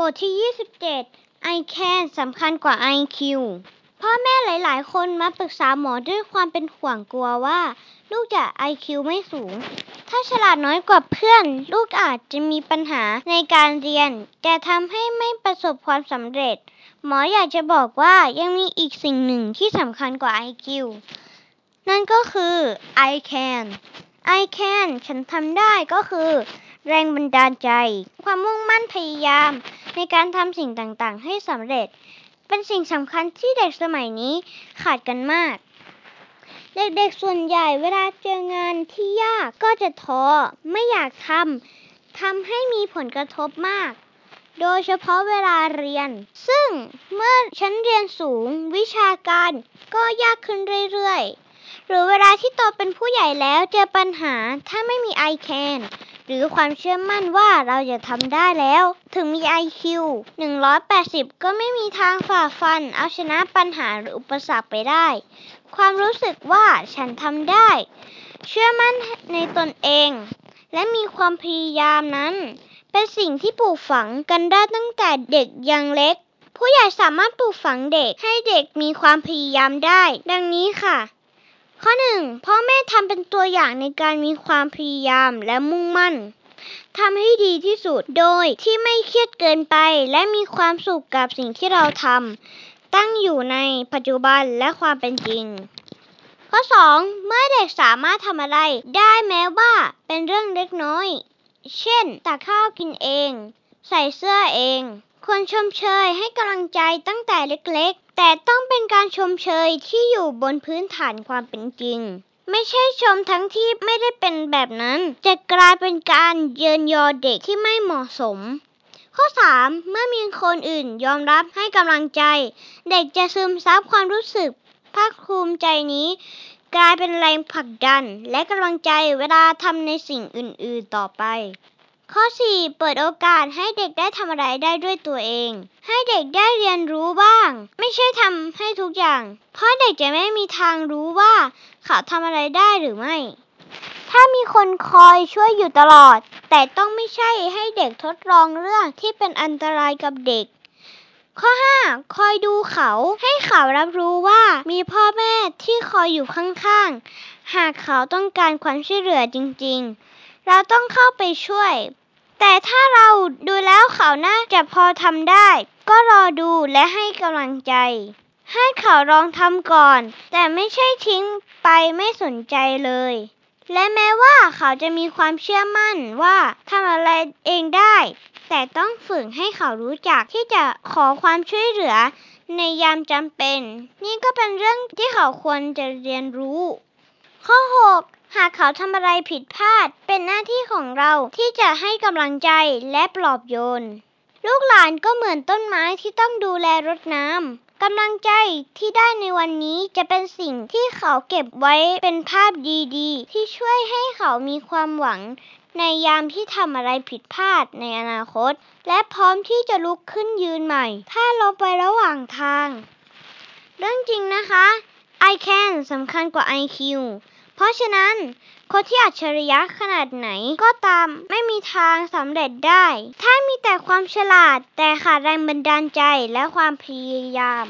บทที่ 27 I can สำคัญกว่า IQ พ่อแม่หลาย ๆ คนมาปรึกษาหมอด้วยความเป็นห่วงกลัวว่า ลูกจะ IQ ไม่สูง ถ้าฉลาดน้อยกว่าเพื่อน ลูกอาจจะมีปัญหาในการเรียน แต่ทำให้ไม่ประสบความสำเร็จ หมออยากจะบอกว่ายังมีอีกสิ่งหนึ่งที่สำคัญกว่า IQ นั่นก็คือ I can I can ฉันทำได้ก็คือ แรงบันดาลใจ ความมุ่งมั่นพยายาม ในการทำสิ่งต่างๆ ให้สำเร็จ เป็นสิ่งสำคัญที่เด็กสมัยนี้ขาดกันมาก เด็กๆส่วนใหญ่เวลาเจองานที่ยากก็จะท้อไม่อยากทำทำให้มีผลกระทบมาก โดยเฉพาะเวลาเรียน ซึ่งเมื่อฉันเรียนสูงวิชาการก็ยากขึ้นเรื่อยๆ หรือเวลาที่โตเป็นผู้ใหญ่แล้วเจอปัญหาถ้าไม่มี I can หรือความเชื่อมั่นว่าเราจะทำได้แล้ว ถึงมี IQ 180 ก็ไม่มีทางฝ่าฟัน เอาชนะปัญหาหรืออุปสรรคไปได้ ความรู้สึกว่าฉันทำได้ เชื่อมั่นในตนเอง และมีความพยายามนั้น เป็นสิ่งที่ปลูกฝังกันได้ตั้งแต่เด็กยังเล็ก ผู้ใหญ่สามารถปลูกฝังเด็กให้เด็กมีความพยายามได้ ดังนี้ค่ะ ข้อหนึ่งพ่อแม่ทำเป็นตัวอย่างในการมีความพยายามและมุ่งมั่นทำให้ดีที่สุดโดยที่ไม่เครียดเกินไป และมีความสุขกับสิ่งที่เราทำตั้งอยู่ในปัจจุบันและความเป็นจริง ข้อ 2. เมื่อเด็กสามารถทำอะไร ได้แม้ว่าเป็นเรื่องเล็กน้อย เช่นตักข้าวกินเอง ใส่เสื้อเอง ควรชมเชยให้กำลังใจตั้งแต่เล็กๆ แต่ต้องเป็นการชมเชยที่อยู่บนพื้นฐานความเป็นจริง ไม่ใช่ชมทั้งที่ไม่ได้เป็นแบบนั้น จะกลายเป็นการเยินยอเด็กที่ไม่เหมาะสม ข้อ 3. เมื่อมีคนอื่นยอมรับให้กำลังใจ เด็กจะซึมซับความรู้สึกภาคภูมิใจนี้ กลายเป็นแรงผลักดัน และกำลังใจเวลาทำในสิ่งอื่น ๆ ต่อไป ข้อ 4. เปิดโอกาสให้เด็กได้ทำอะไรได้ด้วยตัวเอง ให้เด็กได้เรียนรู้บ้าง ไม่ใช่ทำให้ทุกอย่าง เพราะเด็กจะไม่มีทางรู้ว่า เขาทำอะไรได้หรือไม่ ถ้ามีคนคอยช่วยอยู่ตลอด แต่ต้องไม่ใช่ให้เด็กทดลองเรื่องที่เป็นอันตรายกับเด็ก ข้อ 5. คอยดูเขา ให้เขารับรู้ว่ามีพ่อแม่ที่คอยอยู่ข้างๆ หากเขาต้องการความช่วยเหลือจริง ๆ เราต้องเข้าไปช่วย แต่ถ้าเราดูแล้วเขาน่าจะพอทำได้ ก็รอดูและให้กำลังใจ ให้เขาลองทำก่อน แต่ไม่ใช่ทิ้งไปไม่สนใจเลย และแม้ว่าเขาจะมีความเชื่อมั่นว่าทำอะไรเองได้ แต่ต้องฝึกให้เขารู้จักที่จะขอความช่วยเหลือในยามจำเป็น นี่ก็เป็นเรื่องที่เขาควรจะเรียนรู้ ข้อ 6. หากเขาทำอะไรผิดพลาด เป็นหน้าที่ของเราที่จะให้กำลังใจและปลอบโยน ลูกหลานก็เหมือนต้นไม้ที่ต้องดูแลรดน้ำกำลังใจที่ได้ในวันนี้จะเป็นสิ่งที่เขาเก็บไว้เป็นภาพดีๆ ที่ช่วยให้เขามีความหวัง ในยามที่ทำอะไรผิดพลาดในอนาคต และพร้อมที่จะลุกขึ้นยืนใหม่ ถ้าเราไประหว่างทาง เรื่องจริงนะคะ ไอแคนสำคัญกว่า IQ เพราะฉะนั้น คนที่อัจฉริยะขนาดไหนก็ตามไม่มีทางสำเร็จได้ ถ้ามีแต่ความฉลาดแต่ขาดแรงบันดาลใจและความพยายาม